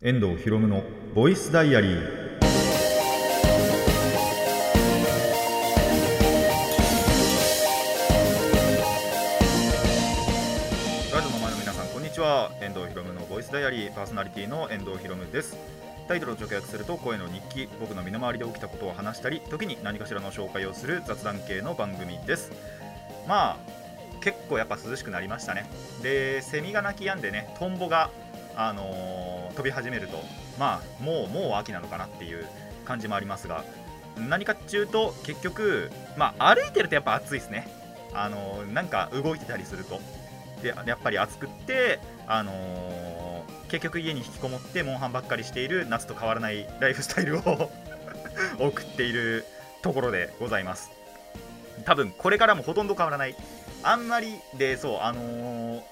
遠藤博夢のボイスダイアリー。ラジオの前の皆さんこんにちは。遠藤博夢のボイスダイアリー。パーソナリティの遠藤博夢です。タイトルを直訳すると声の日記。僕の身の回りで起きたことを話したり時に何かしらの紹介をする雑談系の番組です。まあ結構やっぱ涼しくなりましたね。でセミが鳴き止んでねトンボがあのー飛び始めるとまあもうもう秋なのかなっていう感じもありますが何かっていうと結局まあ歩いてるとやっぱ暑いですね。あのーなんか動いてたりすると。でやっぱり暑くってあのー結局家に引きこもってモンハンばっかりしている夏と変わらないライフスタイルを 送っているところでございます。多分これからもほとんど変わらない。あんまりでそうあのー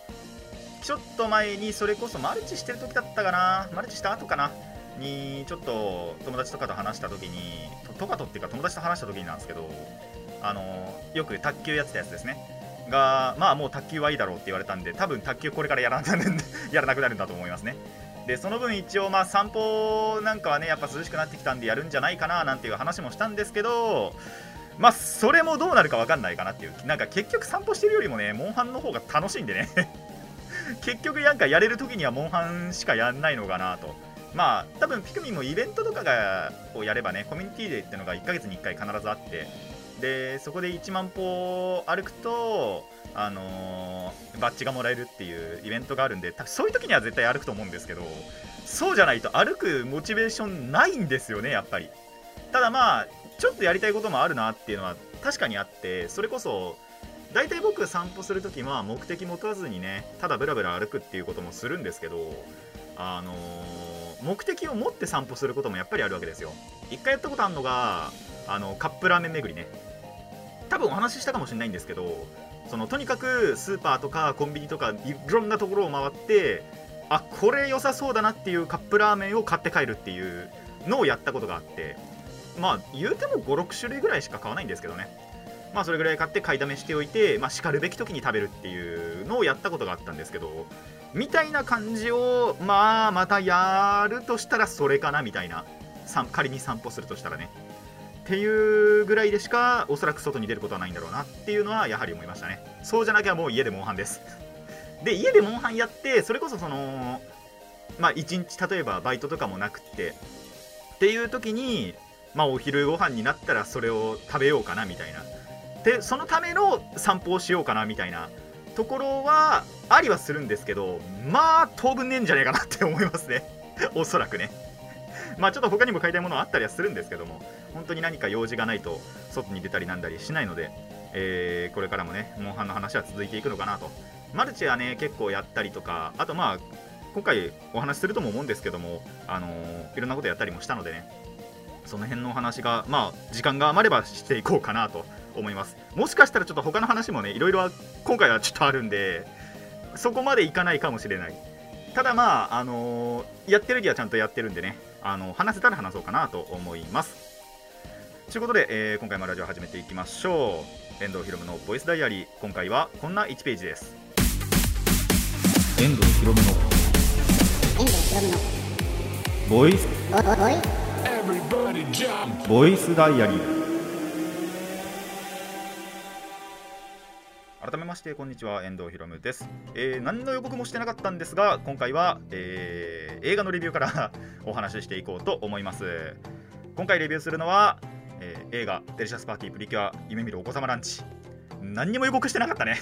ちょっと前にそれこそマルチしてる時だったかな。マルチした後かな。にちょっと友達とかと話した時にとかとっていうか友達と話した時になんですけどあのよく卓球やってたやつですね。がまあもう卓球はいいだろうって言われたんで多分卓球これからやらなくなるんで やらなくなるんだと思いますね。でその分一応まあ散歩なんかはねやっぱ涼しくなってきたんでやるんじゃないかななんていう話もしたんですけどまあそれもどうなるか分かんないかなっていう。なんか結局散歩してるよりもねモンハンの方が楽しいんでね。結局なんかやれる時にはモンハンしかやんないのかなと。まあ多分ピクミンもイベントとかがをやればねコミュニティデーっていうのが1ヶ月に1回必ずあって。でそこで1万歩歩くとあのーバッジがもらえるっていうイベントがあるんでそういう時には絶対歩くと思うんですけどそうじゃないと歩くモチベーションないんですよねやっぱり。ただまあちょっとやりたいこともあるなっていうのは確かにあってそれこそ大体僕散歩するときは目的持たずにねただブラブラ歩くっていうこともするんですけどあのー目的を持って散歩することもやっぱりあるわけですよ。一回やったことあるのがあのカップラーメン巡りね。多分お話ししたかもしれないんですけどそのとにかくスーパーとかコンビニとかいろんなところを回ってあこれ良さそうだなっていうカップラーメンを買って帰るっていうのをやったことがあって。まあ言うても56種類ぐらいしか買わないんですけどね。まあそれぐらい買って買いだめしておいて、まあ、しかるべき時に食べるっていうのをやったことがあったんですけどみたいな感じをまあまたやるとしたらそれかなみたいな仮に散歩するとしたらね。っていうぐらいでしかおそらく外に出ることはないんだろうなっていうのはやはり思いましたね。そうじゃなきゃもう家でモンハンです。で家でモンハンやってそれこそそのまあ一日例えばバイトとかもなくってっていう時にまあお昼ご飯になったらそれを食べようかなみたいな。でそのための散歩をしようかなみたいなところはありはするんですけどまあ当分ねえんじゃねえかなって思いますね。おそらくね。まあちょっと他にも買いたいものはあったりはするんですけども本当に何か用事がないと外に出たりなんだりしないので、えーこれからもねモンハンの話は続いていくのかなと。マルチはね結構やったりとかあとまあ今回お話しするとも思うんですけどもあのーいろんなことやったりもしたのでねその辺のお話がまあ時間が余ればしていこうかなと思います。もしかしたらちょっと他の話もねいろいろ今回はちょっとあるんでそこまでいかないかもしれない。ただまああのーやってる時はちゃんとやってるんでねあの話せたら話そうかなと思います。ということで、えー今回もラジオ始めていきましょう。遠藤ひろむのボイスダイアリー今回はこんな1ページです。遠藤ひろむの遠藤ひろむのボイスボイスダイアリー改めましてこんにちは。遠藤ひろむです、えー何の予告もしてなかったんですが今回は、えー映画のレビューから お話ししていこうと思います。今回レビューするのは、えー映画「デリシャスパーティープリキュア夢見るお子様ランチ」何にも予告してなかったね。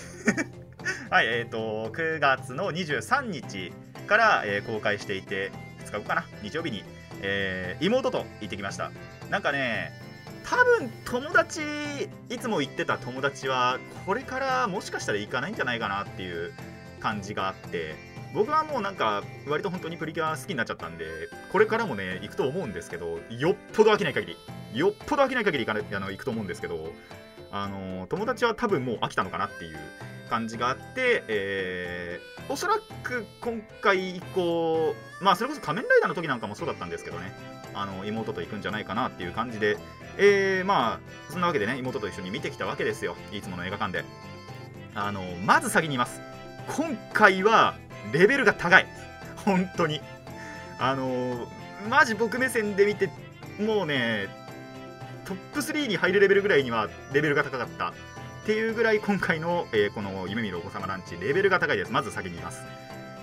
はいえー、と9月の23日から、えー公開していて2日後かな？日曜日に、えー妹と行ってきました。なんかね多分友達いつも行ってた友達はこれからもしかしたら行かないんじゃないかなっていう感じがあって僕はもうなんか割と本当にプリキュア好きになっちゃったんでこれからもね行くと思うんですけどよっぽど飽きない限りよっぽど飽きない限り行かないあの行くと思うんですけどあの友達は多分もう飽きたのかなっていう感じがあって、えーおそらく今回以降まあそれこそ仮面ライダーの時なんかもそうだったんですけどね。あの妹と行くんじゃないかなっていう感じで。えー、まあそんなわけでね妹と一緒に見てきたわけですよ。いつもの映画館で。あのまず先に言います。今回はレベルが高い。本当に。あのマジ僕目線で見てもうねトップ3に入るレベルぐらいにはレベルが高かった。っていうぐらい今回の、えーこの夢見るお子様ランチレベルが高いです。まず先に言います。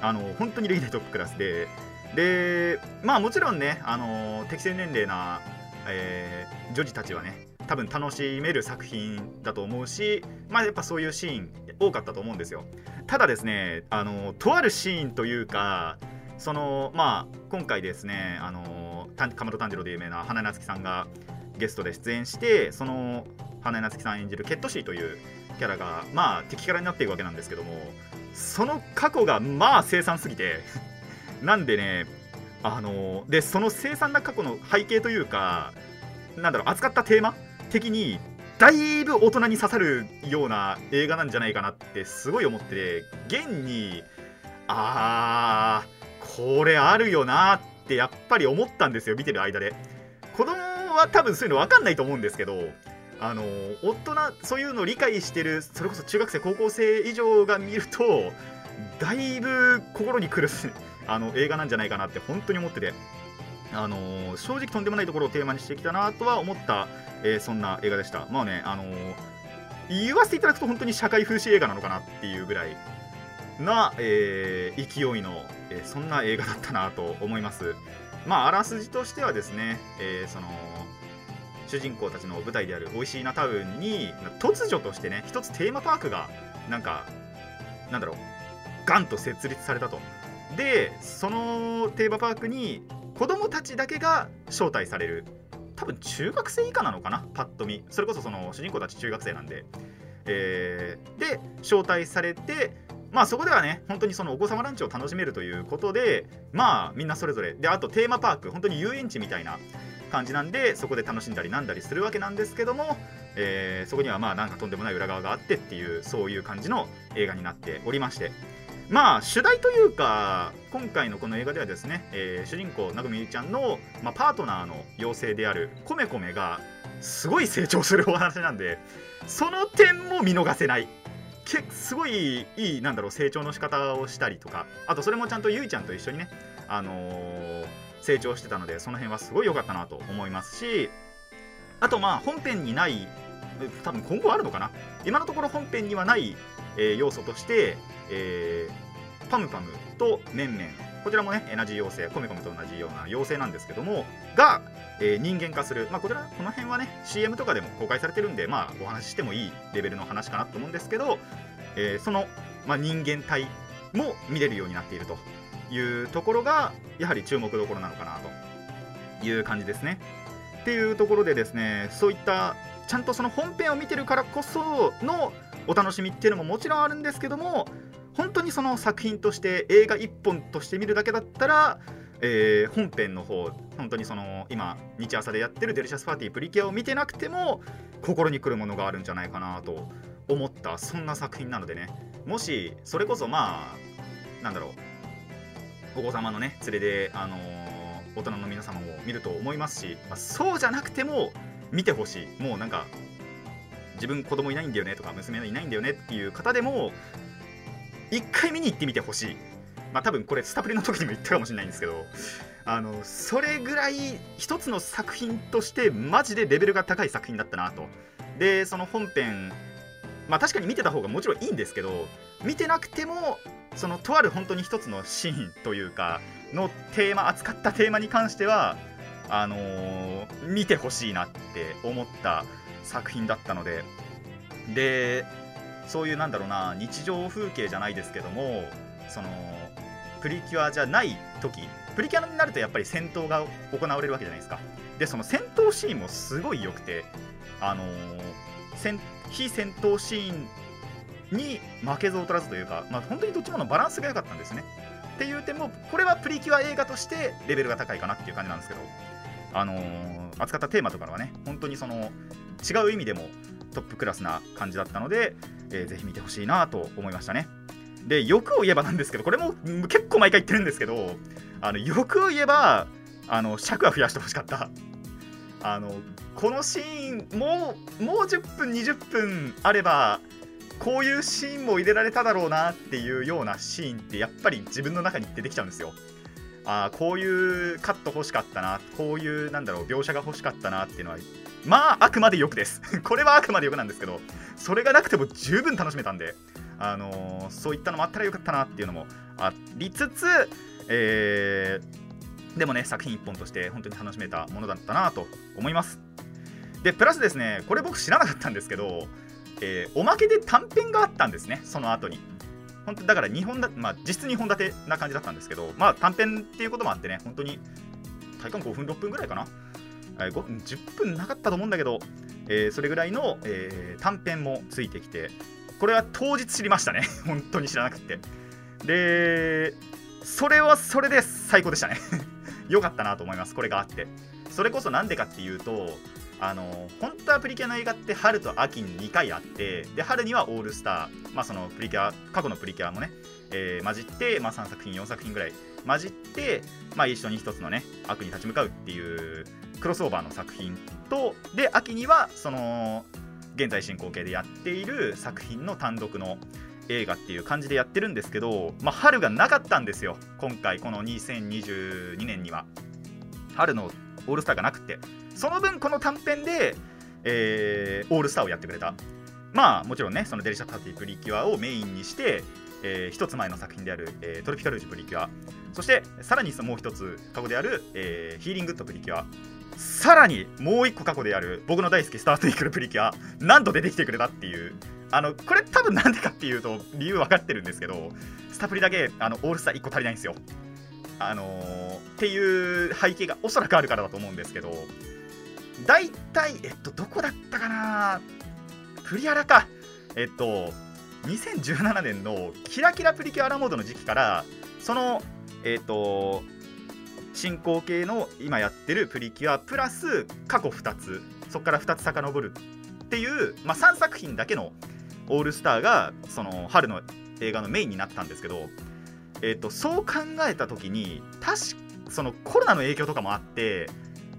あの本当に歴代トップクラスで。でまあもちろんねあの適正年齢な、えー女児たちはね多分楽しめる作品だと思うしまあやっぱそういうシーン多かったと思うんですよ。ただですねあのとあるシーンというかそのまあ今回ですねあのかまど炭治郎で有名な花夏樹さんがゲストで出演してその花江夏樹さん演じるケットシーというキャラがまあ敵キャラになっていくわけなんですけどもその過去がまあ凄惨すぎて なんでねあのでその凄惨な過去の背景というかなんだろう扱ったテーマ的にだいぶ大人に刺さるような映画なんじゃないかなってすごい思って現にあーこれあるよなってやっぱり思ったんですよ見てる間で。子供は多分そういうの分かんないと思うんですけどあの大人そういうのを理解してるそれこそ中学生高校生以上が見るとだいぶ心にくる あの映画なんじゃないかなって本当に思ってて。あの正直とんでもないところをテーマにしてきたなとは思った、えーそんな映画でした。まあねあの言わせていただくと本当に社会風刺映画なのかなっていうぐらいな、えー勢いの、えーそんな映画だったなと思います。まああらすじとしてはですね、えーその主人公たちの舞台である美味しいなタウンに突如としてね一つテーマパークがなんかなんだろうガンと設立されたと。でそのテーマパークに子供たちだけが招待される。多分中学生以下なのかな？パッと見。それこそその主人公たち中学生なんで、えーで招待されてまあそこではね本当にそのお子様ランチを楽しめるということでまあみんなそれぞれ。であとテーマパーク本当に遊園地みたいな感じなんでそこで楽しんだりなんだりするわけなんですけども、えーそこにはまあなんかとんでもない裏側があってっていうそういう感じの映画になっておりまして。まあ主題というか今回のこの映画ではですね、えー主人公なぐみゆちゃんの、まあ、パートナーの妖精であるコメコメがすごい成長するお話なんでその点も見逃せない。けすごいいいなんだろう成長の仕方をしたりとかあとそれもちゃんとゆいちゃんと一緒にね、あのー成長してたのでその辺はすごい良かったなと思いますしあとまあ本編にない多分今後あるのかな？今のところ本編にはない、えー要素として、えーパムパムとメンメン。こちらもね同じ妖精コメコメと同じような妖精なんですけどもが、えー人間化する。まあこちらこの辺はね CM とかでも公開されてるんでまあお話ししてもいいレベルの話かなと思うんですけど、えーその、まあ、人間体も見れるようになっていると。いうところがやはり注目どころなのかなという感じですね。っていうところでですねそういったちゃんとその本編を見てるからこそのお楽しみっていうのももちろんあるんですけども本当にその作品として映画1本として見るだけだったら、えー本編の方本当にその今日朝でやってる「デリシャスパーティープリキュア」を見てなくても心にくるものがあるんじゃないかなと思ったそんな作品なのでねもしそれこそまあなんだろうお子様のね連れで、あのー大人の皆様も見ると思いますし、まあそうじゃなくても見てほしい。もうなんか自分子供いないんだよねとか娘いないんだよねっていう方でも一回見に行ってみてほしい。まあ多分これスタプリの時にも言ったかもしれないんですけどあのそれぐらい一つの作品としてマジでレベルが高い作品だったなと。でその本編まあ確かに見てた方がもちろんいいんですけど見てなくてもそのとある本当に一つのシーンというかのテーマ扱ったテーマに関してはあのー見てほしいなって思った作品だったので。でそういうなんだろうな日常風景じゃないですけどもそのプリキュアじゃない時プリキュアになるとやっぱり戦闘が行われるわけじゃないですか。でその戦闘シーンもすごい良くてあのー戦非戦闘シーンに負けず劣らずというか、まあ、本当にどっちものバランスが良かったんですね。っていう点もこれはプリキュア映画としてレベルが高いかなっていう感じなんですけどあのー扱ったテーマとかはね本当にその違う意味でもトップクラスな感じだったので、えーぜひ見てほしいなと思いましたね。で欲を言えばなんですけどこれも結構毎回言ってるんですけどあの欲を言えばあの尺は増やしてほしかった。あのこのシーンもうもう10分20分あればこういうシーンも入れられただろうなっていうようなシーンってやっぱり自分の中に出てきちゃうんですよ。あーこういうカット欲しかったなこういうなんだろう描写が欲しかったなっていうのはまああくまで欲です。これはあくまで欲なんですけどそれがなくても十分楽しめたんで、あのーそういったのもあったらよかったなっていうのもありつつ、えーでもね作品一本として本当に楽しめたものだったなと思います。でプラスですねこれ僕知らなかったんですけど、えーおまけで短編があったんですねその後に。本当だから2本だ、まあ、実質2本立てな感じだったんですけど、まあ、短編っていうこともあってね本当に体感5分6分ぐらいかな、えー、5分10分なかったと思うんだけど、えーそれぐらいの、えー短編もついてきてこれは当日知りましたね 本当に知らなくて。でそれはそれで最高でしたね。良かったなと思いますこれがあって。それこそなんでかっていうとあの本当はプリキュアの映画って春と秋に2回あってで春にはオールスター、まあ、そのプリキュア過去のプリキュアもね、えー混じって、まあ、3作品4作品ぐらい混じって、まあ、一緒に一つのね悪に立ち向かうっていうクロスオーバーの作品とで秋にはその現在進行形でやっている作品の単独の映画っていう感じでやってるんですけど、まあ、春がなかったんですよ今回この2022年には。春のオールスターがなくて。その分この短編で、えーオールスターをやってくれた。まあもちろんねそのデリシャスパティプリキュアをメインにして、えー一つ前の作品である、えートロピカルージュプリキュア。そしてさらにもう一つ過去である、えーヒーリングッドプリキュア。さらにもう一個過去である僕の大好きスター・トゥインクルプリキュア。なんと出てきてくれたっていう。あのこれ多分なんでかっていうと理由分かってるんですけどスタプリだけあのオールスター1個足りないんですよ。あのーっていう背景がおそらくあるからだと思うんですけど大体えっとどこだったかな？プリアラか。えっと2017年のキラキラプリキュアアラモードの時期からそのえっと進行形の今やってるプリキュアプラス過去2つ。そこから2つ遡るっていう、まあ、3作品だけのオールスターがその春の映画のメインになったんですけど、えっとそう考えた時に確かそのコロナの影響とかもあって、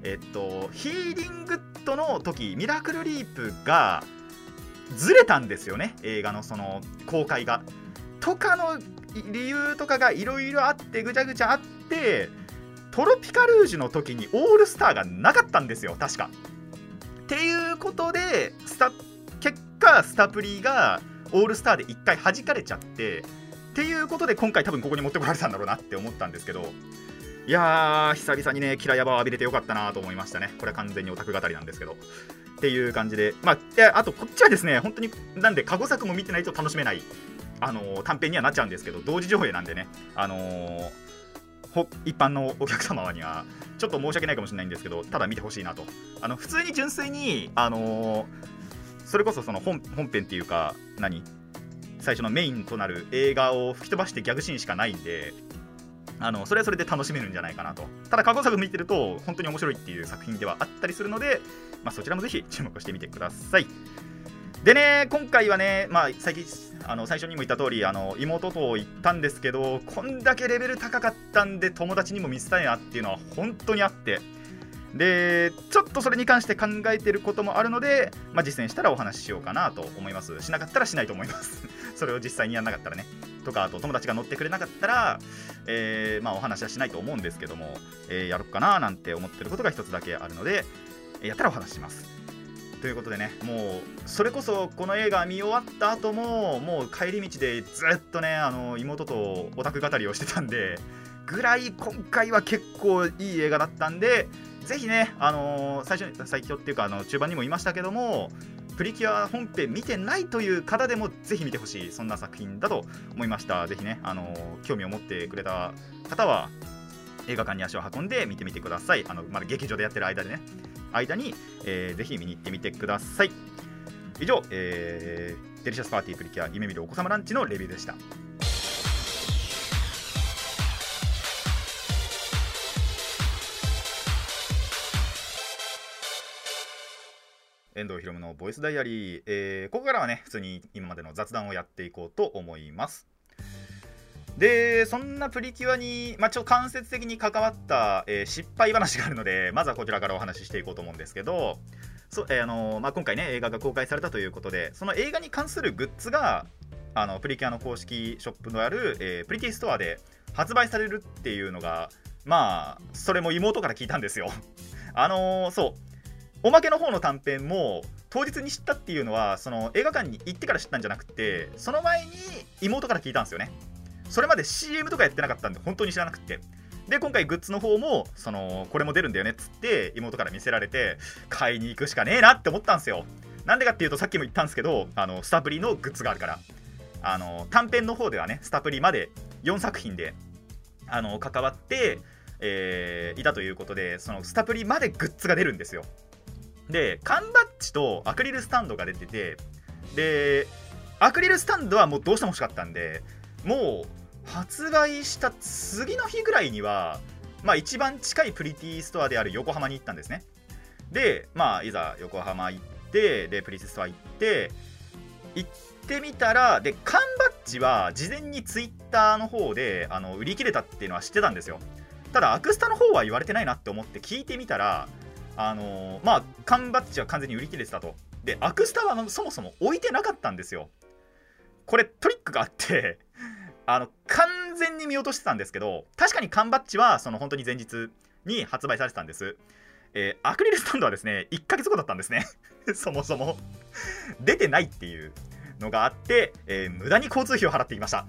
えっとヒーリングッドの時ミラクルリープがずれたんですよね映画のその公開が。とかの理由とかがいろいろあってぐちゃぐちゃあってトロピカルージュの時にオールスターがなかったんですよ確か。っていうことでスタ結果スタプリがオールスターで1回弾かれちゃってっていうことで今回多分ここに持ってこられたんだろうなって思ったんですけどいやー久々にねキラヤバを浴びれてよかったなと思いましたね。これは完全にオタク語りなんですけど。っていう感じで。まああとこっちはですね本当になんで過去作も見てないと楽しめないあのー短編にはなっちゃうんですけど同時上映なんでねあのーほ一般のお客様にはちょっと申し訳ないかもしれないんですけどただ見てほしいなと。あの普通に純粋にあのーそれこそその本本編っていうか何？最初のメインとなる映画を吹き飛ばしてギャグシーンしかないんであのそれはそれで楽しめるんじゃないかなと。ただ過去作見てると本当に面白いっていう作品ではあったりするので、まあ、そちらもぜひ注目してみてください。でね今回はね、まあ、最近あの最初にも言った通りあの妹と行ったんですけどこんだけレベル高かったんで友達にも見せたいなっていうのは本当にあってでちょっとそれに関して考えてることもあるので、まあ、実践したらお話ししようかなと思います。しなかったらしないと思います。それを実際にやんなかったらね。とかあと友達が乗ってくれなかったら、えーまあ、お話はしないと思うんですけども、えーやろうかななんて思ってることが一つだけあるのでやったらお話しします。ということでねもうそれこそこの映画見終わった後ももう帰り道でずっとねあの妹とオタク語りをしてたんでぐらい今回は結構いい映画だったんでぜひね、あのー最初に最初っていうかあの中盤にも言いましたけどもプリキュア本編見てないという方でもぜひ見てほしいそんな作品だと思いました。ぜひね、あのー興味を持ってくれた方は映画館に足を運んで見てみてください。あのまだ劇場でやってる間でね。間に、えーぜひ見に行ってみてください。以上、えーデリシャスパーティープリキュア夢見るお子様ランチのレビューでした。遠藤ひろむのボイスダイアリー、えーここからはね普通に今までの雑談をやっていこうと思います。でそんなプリキュアに、まあ、ちょ間接的に関わった、えー失敗話があるのでまずはこちらからお話ししていこうと思うんですけどそえーあのーまあ、今回ね映画が公開されたということでその映画に関するグッズがあのプリキュアの公式ショップのある、えープリティストアで発売されるっていうのがまあそれも妹から聞いたんですよ。あのーそう。おまけの方の短編も当日に知ったっていうのはその映画館に行ってから知ったんじゃなくてその前に妹から聞いたんですよね。それまで CM とかやってなかったんで本当に知らなくて。で今回グッズの方もそのこれも出るんだよねっつって妹から見せられて買いに行くしかねえなって思ったんですよ。なんでかっていうとさっきも言ったんですけどあのスタプリのグッズがあるから。あの短編の方ではねスタプリまで4作品であの関わって、えーいたということでそのスタプリまでグッズが出るんですよ。で缶バッジとアクリルスタンドが出ててでアクリルスタンドはもうどうしても欲しかったんでもう発売した次の日ぐらいにはまあ一番近いプリティストアである横浜に行ったんですね。でまあいざ横浜行ってでプリティストア行って行ってみたらで缶バッジは事前にツイッターの方であの売り切れたっていうのは知ってたんですよ。ただアクスタの方は言われてないなって思って聞いてみたらあのーまあ缶バッジは完全に売り切れてたと。でアクスタはそもそも置いてなかったんですよ。これトリックがあって あの完全に見落としてたんですけど確かに缶バッジはその本当に前日に発売されてたんです、えーアクリルスタンドはですね1ヶ月後だったんですね。そもそも。出てないっていうのがあって、えー無駄に交通費を払っていました。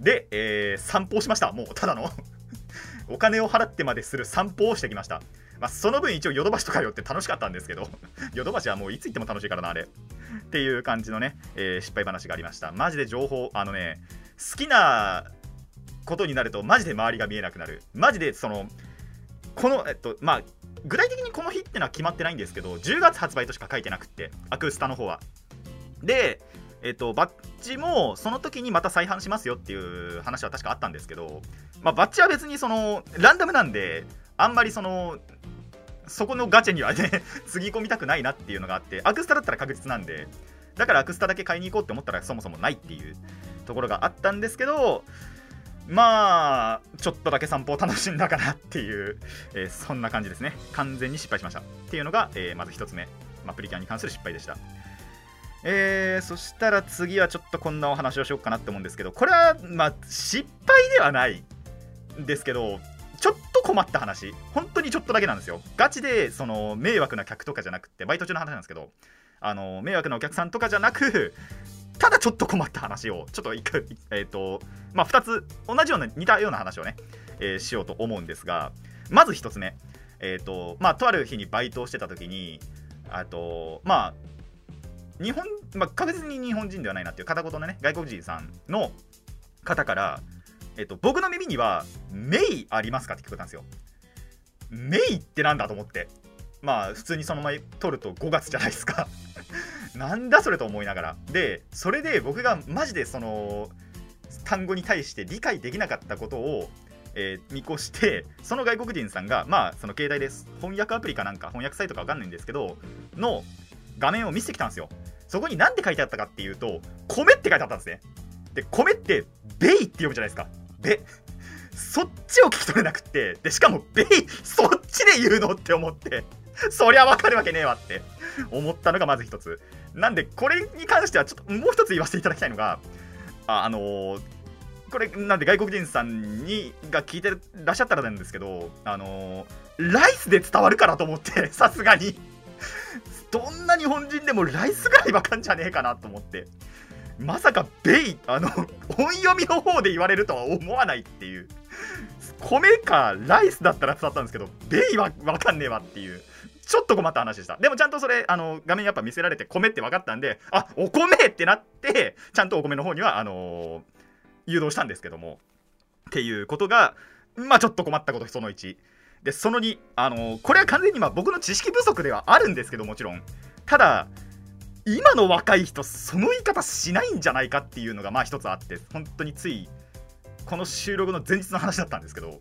で、えー散歩をしました。もうただの。お金を払ってまでする散歩をしてきました、まあ、その分一応ヨドバシとか寄って楽しかったんですけど ヨドバシはもういつ行っても楽しいからなあれ。っていう感じのね、えー失敗話がありました。マジで情報あのね好きなことになるとマジで周りが見えなくなる。マジでそのこのえっとまあ具体的にこの日ってのは決まってないんですけど10月発売としか書いてなくってアクスタの方は。でえっとバッジもその時にまた再販しますよっていう話は確かあったんですけど、まあ、バッジは別にそのランダムなんであんまりそのそこのガチャにはね つぎ込みたくないなっていうのがあってアクスタだったら確実なんでだからアクスタだけ買いに行こうって思ったらそもそもないっていうところがあったんですけどまあちょっとだけ散歩を楽しんだかなっていう、えーそんな感じですね。完全に失敗しました。っていうのが、えーまず1つ目、まあ、プリキュアに関する失敗でした。えー、そしたら次はちょっとこんなお話をしようかなって思うんですけどこれはまあ失敗ではないんですけどちょっと困った話。本当にちょっとだけなんですよ。ガチでその迷惑な客とかじゃなくてバイト中の話なんですけどあの迷惑なお客さんとかじゃなくただちょっと困った話をちょっと一回えっ、とまあ2つ同じような似たような話をね、えーしようと思うんですがまず1つ目えっ、とまあとある日にバイトをしてた時にあとまあ日本、まあ、確実に日本人ではないなっていう片言のね外国人さんの方から、えっと、僕の耳には「メイありますか?」って聞こえたんですよ。メイってなんだと思って。まあ普通にそのまま取ると5月じゃないですか。なんだそれと思いながら。でそれで僕がマジでその単語に対して理解できなかったことを、えー見越してその外国人さんがまあその携帯です。翻訳アプリかなんか翻訳サイトか分かんないんですけどの画面を見せてきたんですよ。そこに何て書いてあったかっていうと米って書いてあったんですね。で米ってベイって読むじゃないですか。でそっちを聞き取れなくってでしかもベイそっちで言うのって思ってそりゃ分かるわけねえわって思ったのがまず一つ。なんでこれに関してはちょっともう一つ言わせていただきたいのがああのーこれなんで外国人さんにが聞いてらっしゃったらなんですけどあのーライスで伝わるからと思ってさすがに。どんな日本人でもライスぐらいわかんじゃねえかなと思って。まさかベイあの 音読みの方で言われるとは思わないっていう。米かライスだったら伝わったんですけどベイはわかんねえわっていう。ちょっと困った話でした。でもちゃんとそれあの画面やっぱ見せられて米って分かったんであお米ってなってちゃんとお米の方にはあの誘導したんですけども。っていうことがまあちょっと困ったことその1でその2あのこれは完全にまあ僕の知識不足ではあるんですけどもちろん。ただ今の若い人その言い方しないんじゃないかっていうのがまあ一つあって本当についこの収録の前日の話だったんですけど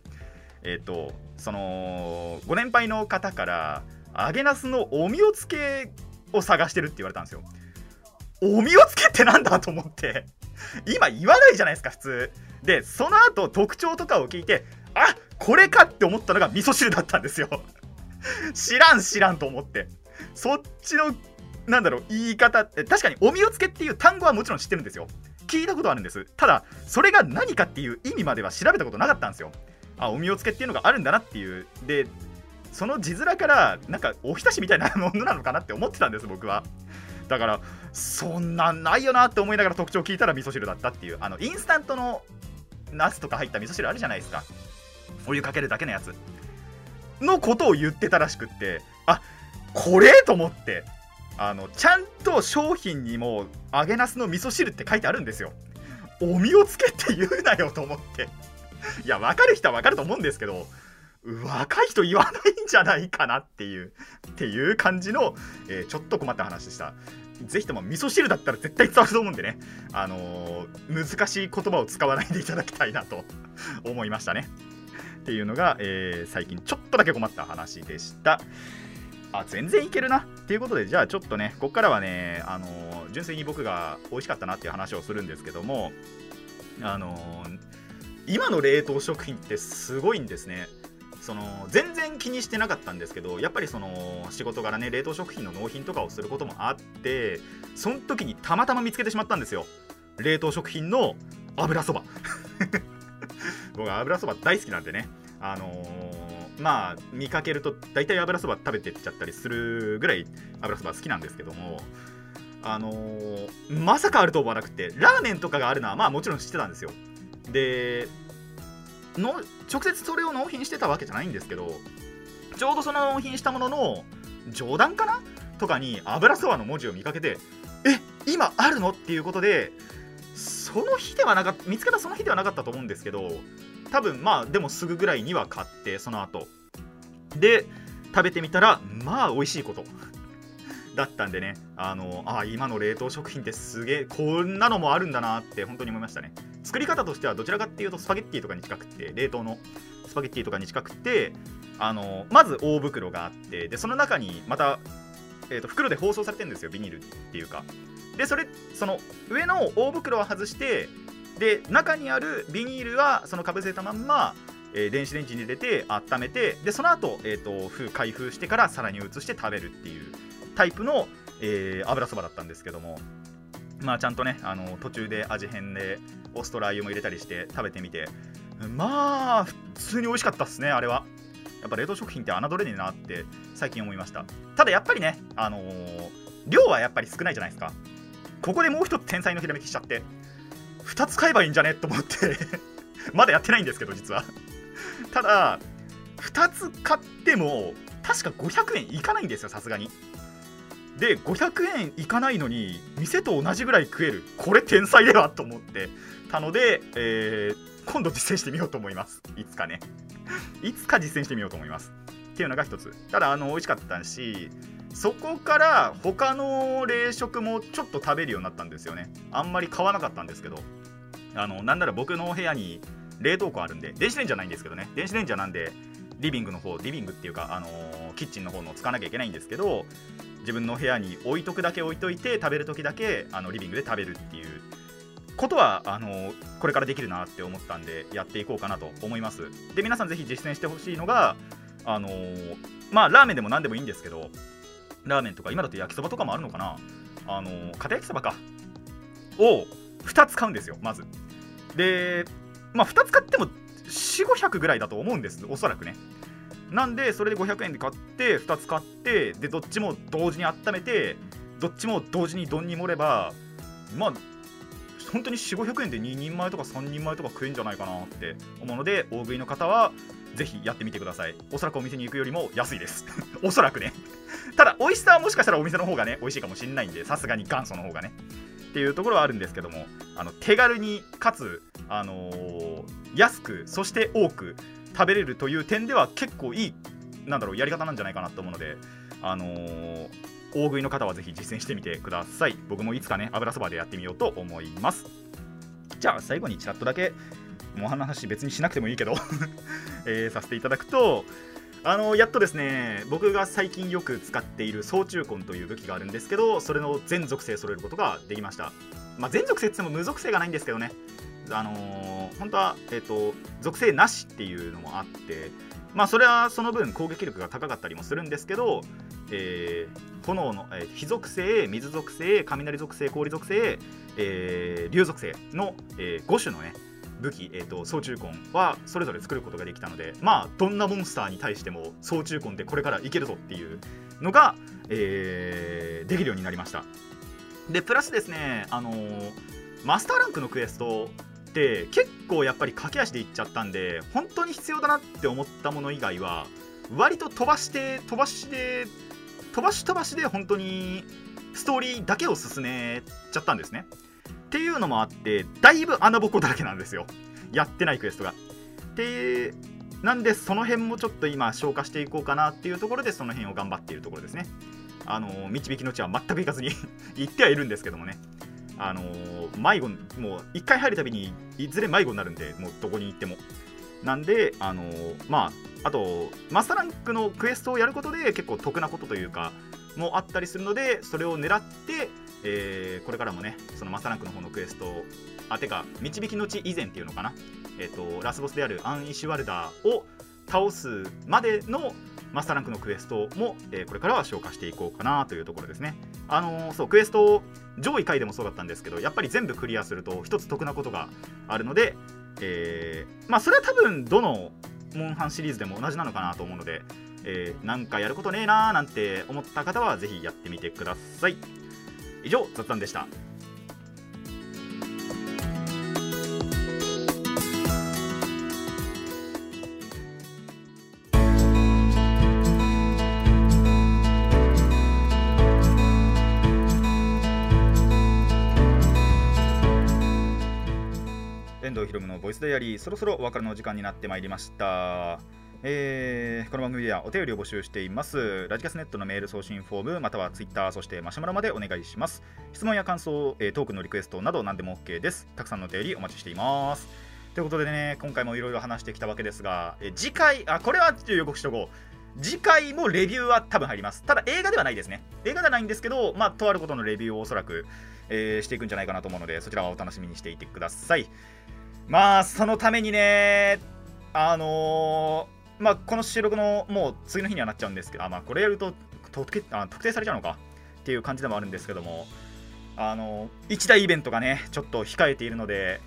えっ、とそのご年配の方から揚げナスのおみおつけを探してるって言われたんですよ。おみおつけってなんだと思って今言わないじゃないですか普通。でその後特徴とかを聞いてあこれかって思ったのが味噌汁だったんですよ。知らん知らんと思って。そっちのなんだろう言い方って確かにおみおつけっていう単語はもちろん知ってるんですよ。聞いたことあるんです。ただそれが何かっていう意味までは調べたことなかったんですよ。あおみをつけっていうのがあるんだなっていう。でその字面からなんかおひたしみたいなものなのかなって思ってたんです僕は。だからそんなんないよなって思いながら特徴聞いたら味噌汁だったっていう。あのインスタントのナスとか入った味噌汁あるじゃないですか。お湯かけるだけのやつ。のことを言ってたらしくってあこれと思って。あのちゃんと商品にも揚げナスの味噌汁って書いてあるんですよ。お身をつけって言うなよと思って。いや分かる人は分かると思うんですけど若い人言わないんじゃないかなっていうっていう感じの、えーちょっと困った話でした。ぜひとも味噌汁だったら絶対伝わると思うんでね、あのー難しい言葉を使わないでいただきたいなと 思いましたね。っていうのが、えー最近ちょっとだけ困った話でした。あ全然いけるな。っていうことでじゃあちょっとねここからはね、あのー純粋に僕が美味しかったなっていう話をするんですけどもあのー今の冷凍食品ってすごいんですね。その全然気にしてなかったんですけどやっぱりその仕事柄ね冷凍食品の納品とかをすることもあってその時にたまたま見つけてしまったんですよ。冷凍食品の油そば。僕油そば大好きなんでね。あのーまあ見かけると大体油そば食べてっちゃったりするぐらい油そば好きなんですけどもあのーまさかあると思わなくてラーメンとかがあるのはまあもちろん知ってたんですよ。での直接それを納品してたわけじゃないんですけどちょうどその納品したものの冗談かなとかに油そばの文字を見かけてえ今あるの？っていうことでその日ではなかった見つけたその日ではなかったと思うんですけど多分まあでもすぐぐらいには買ってその後。で食べてみたらまあ美味しいことだったんでね。あのあ今の冷凍食品ってすげえこんなのもあるんだなって本当に思いましたね。作り方としてはどちらかっていうとスパゲッティとかに近くて冷凍のスパゲッティとかに近くてあのまず大袋があってでその中にまた、えー、と袋で包装されてるんですよビニールっていうか。でそれその上の大袋を外してで中にあるビニールはそのかぶせたまんま、えー電子レンジに入れて温めてでその後、えー、と封開封してから皿に移して食べるっていうタイプの、えー油そばだったんですけどもまあちゃんとねあの途中で味変でオーストラ油も入れたりして食べてみてまあ普通に美味しかったっすねあれは。やっぱ冷凍食品って侮れねえなって最近思いました。ただやっぱりねあのー量はやっぱり少ないじゃないですか。ここでもう一つ天才のひらめきしちゃって2つ買えばいいんじゃね？と思って。まだやってないんですけど実は。ただ2つ買っても確か500円いかないんですよさすがに。で500円いかないのに店と同じぐらい食える。これ天才ではと思って。たので、えー今度実践してみようと思います。いつかね。いつか実践してみようと思います。っていうのが一つ。ただあの美味しかったしそこから他の冷食もちょっと食べるようになったんですよね。あんまり買わなかったんですけど。あのなんなら僕の部屋に冷凍庫あるんで電子レンジじゃないんですけどね。電子レンジはなんでリビングの方リビングっていうか、あのーキッチンの方の使わなきゃいけないんですけど自分の部屋に置いとくだけ置いといて食べる時だけあのリビングで食べるっていう。ことはあのーこれからできるなって思ったんでやっていこうかなと思います。で皆さんぜひ実践してほしいのがあのーまあラーメンでも何でもいいんですけどラーメンとか今だと焼きそばとかもあるのかな。あのー片焼きそばか。を2つ買うんですよまず。でまあ2つ買っても4500ぐらいだと思うんですおそらくね。なんでそれで500円で買って2つ買ってでどっちも同時に温めてどっちも同時に丼に盛ればまあ本当に4500円で2人前とか3人前とか食えんじゃないかなって思うので大食いの方はぜひやってみてください。おそらくお店に行くよりも安いです。おそらくね。ただ美味しさはもしかしたらお店の方がね美味しいかもしれないんでさすがに元祖の方がね。っていうところはあるんですけどもあの手軽にかつ、あのー安くそして多く食べれるという点では結構いいなんだろうやり方なんじゃないかなと思うのであのー大食いの方はぜひ実践してみてください。僕もいつかね油そばでやってみようと思います。じゃあ最後にちらっとだけもう話別にしなくてもいいけど、えーさせていただくとあのやっとですね僕が最近よく使っている総中根という武器があるんですけどそれの全属性揃えることができました。まあ全属性って言っても無属性がないんですけどね。あのー本当は、えっと属性なしっていうのもあってまあそれはその分攻撃力が高かったりもするんですけど、えー炎の、えー火属性水属性雷属性氷属性、えー竜属性の、え5種のね武器、えーと、総中根はそれぞれ作ることができたのでまあどんなモンスターに対しても総中根でこれからいけるぞっていうのが、えー、できるようになりました。でプラスですねあのー、マスターランクのクエストって結構やっぱり駆け足でいっちゃったんで本当に必要だなって思ったもの以外は割と飛ばして飛ばしで飛ばし飛ばしで本当にストーリーだけを進めちゃったんですね。っていうのもあってだいぶ穴ぼこだらけなんですよ。やってないクエストが。でなんでその辺もちょっと今消化していこうかなっていうところでその辺を頑張っているところですね。あの導きの地は全く行かずに 行ってはいるんですけどもね。あの迷子もう1回入るたびにいずれ迷子になるんでもうどこに行っても。なんであのまああとマスターランクのクエストをやることで結構得なことというかもあったりするのでそれを狙って、えー、これからもねそのマスターランクの方のクエストあてか導きの地以前っていうのかな、えっ、ー、とラスボスであるアン・イシュワルダーを倒すまでのマスターランクのクエストも、えー、これからは消化していこうかなというところですね。あのー、そうクエスト上位回でもそうだったんですけどやっぱり全部クリアすると一つ得なことがあるので、えー、まあそれは多分どのモンハンシリーズでも同じなのかなと思うので、えー、なんかやることねえなーなんて思った方はぜひやってみてください以上雑談でした。遠藤ひろむのボイスダイアリーそろそろお別れの時間になってまいりました。えー、この番組ではお便りを募集しています。ラジカスネットのメール送信フォーム、またはツイッター、そしてマシュマロまでお願いします。質問や感想、えー、トークのリクエストなど何でも OK です。たくさんのお便りお待ちしています。ということでね、今回もいろいろ話してきたわけですが、え次回、あ、これは予告しとこう。次回もレビューは多分入ります。ただ映画ではないですね。映画ではないんですけど、まあ、とあることのレビューをおそらく、えー、していくんじゃないかなと思うので、そちらはお楽しみにしていてください。まあ、そのためにね、あのーまあ、この収録のもう次の日にはなっちゃうんですけど、あまあ、これやると特あ特定されちゃうのか。っていう感じでもあるんですけども、あの一大イベントがね、ちょっと控えているので、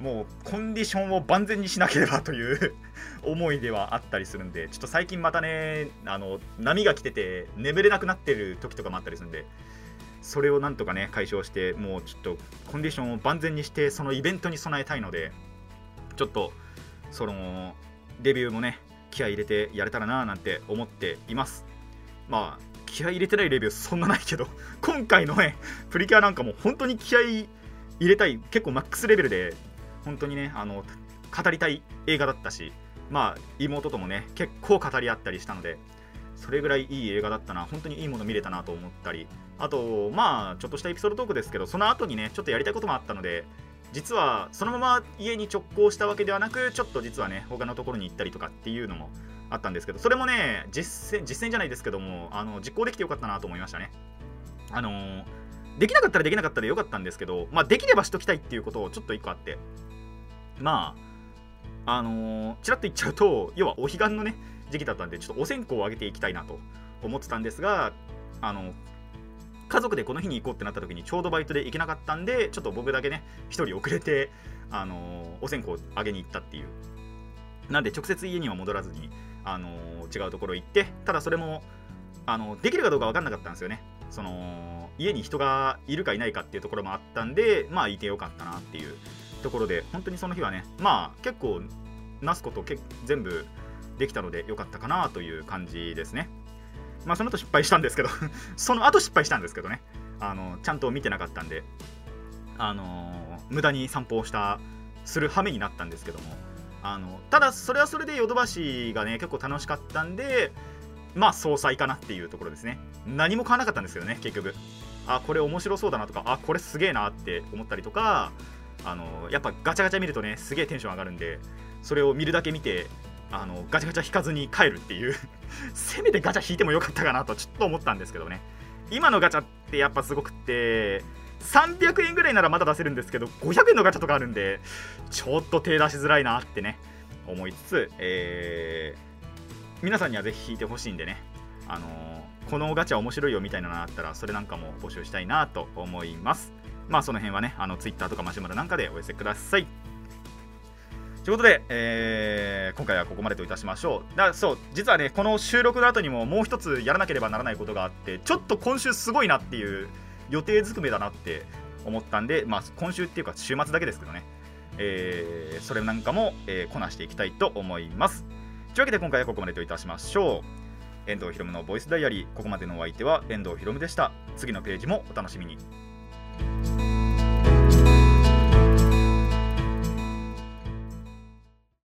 もうコンディションを万全にしなければという 思いではあったりするんで、ちょっと最近またね、あの波が来てて、眠れなくなってる時とかもあったりするんで、それをなんとかね、解消して、もうちょっとコンディションを万全にして、そのイベントに備えたいので、ちょっと、その、デビューもね、気合入れてやれたらななんて思っています。まあ気合入れてないレビューそんなないけど 今回のねプリキュアなんかも本当に気合入れたい結構マックスレベルで本当にねあの語りたい映画だったしまあ妹ともね結構語り合ったりしたのでそれぐらいいい映画だったな本当にいいもの見れたなと思ったりあとまあちょっとしたエピソードトークですけどその後にねちょっとやりたいこともあったので実はそのまま家に直行したわけではなくちょっと実はね他のところに行ったりとかっていうのもあったんですけどそれもね実践実践じゃないですけどもあの実行できてよかったなと思いましたね。あのー、できなかったらできなかったらよかったんですけどまあできればしときたいっていうことをちょっと一個あって。まああのー、ちらっと言っちゃうと要はお彼岸のね時期だったんでちょっとお線香をあげていきたいなと思ってたんですがあの家族でこの日に行こうってなった時にちょうどバイトで行けなかったんでちょっと僕だけね1人遅れて、あの、お線香をあげに行ったっていう。なんで直接家には戻らずに、あの、違うところ行ってただそれもあのできるかどうか分かんなかったんですよね。その家に人がいるかいないかっていうところもあったんでまあいてよかったなっていうところで本当にその日はねまあ結構なすこと全部できたのでよかったかなという感じですね。まあその後失敗したんですけど その後失敗したんですけどね。あのちゃんと見てなかったんであの無駄に散歩をしたする羽目になったんですけども。あのただそれはそれでヨドバシがね結構楽しかったんでまあ総裁かなっていうところですね。何も買わなかったんですけどね結局。あこれ面白そうだなとかあこれすげえなって思ったりとかあのやっぱガチャガチャ見るとねすげえテンション上がるんでそれを見るだけ見てあのガチャガチャ引かずに帰るっていう せめてガチャ引いてもよかったかなとちょっと思ったんですけどね。今のガチャってやっぱすごくって300円ぐらいならまだ出せるんですけど500円のガチャとかあるんでちょっと手出しづらいなってね思いつつ、えー、皆さんにはぜひ引いてほしいんでね。あのー、このガチャ面白いよみたいなのがあったらそれなんかも募集したいなと思います。まあその辺はねあの Twitter とかマシュマロなんかでお寄せください。ということで、えー今回はここまでといたしましょう。だそう実はねこの収録の後にももう一つやらなければならないことがあってちょっと今週すごいなっていう予定ずくめだなって思ったんで、まあ、今週っていうか週末だけですけどね、えーそれなんかも、えーこなしていきたいと思います。というわけで今回はここまでといたしましょう。遠藤ひろむのボイスダイアリー。ここまでのお相手は遠藤ひろむでした。次のページもお楽しみに。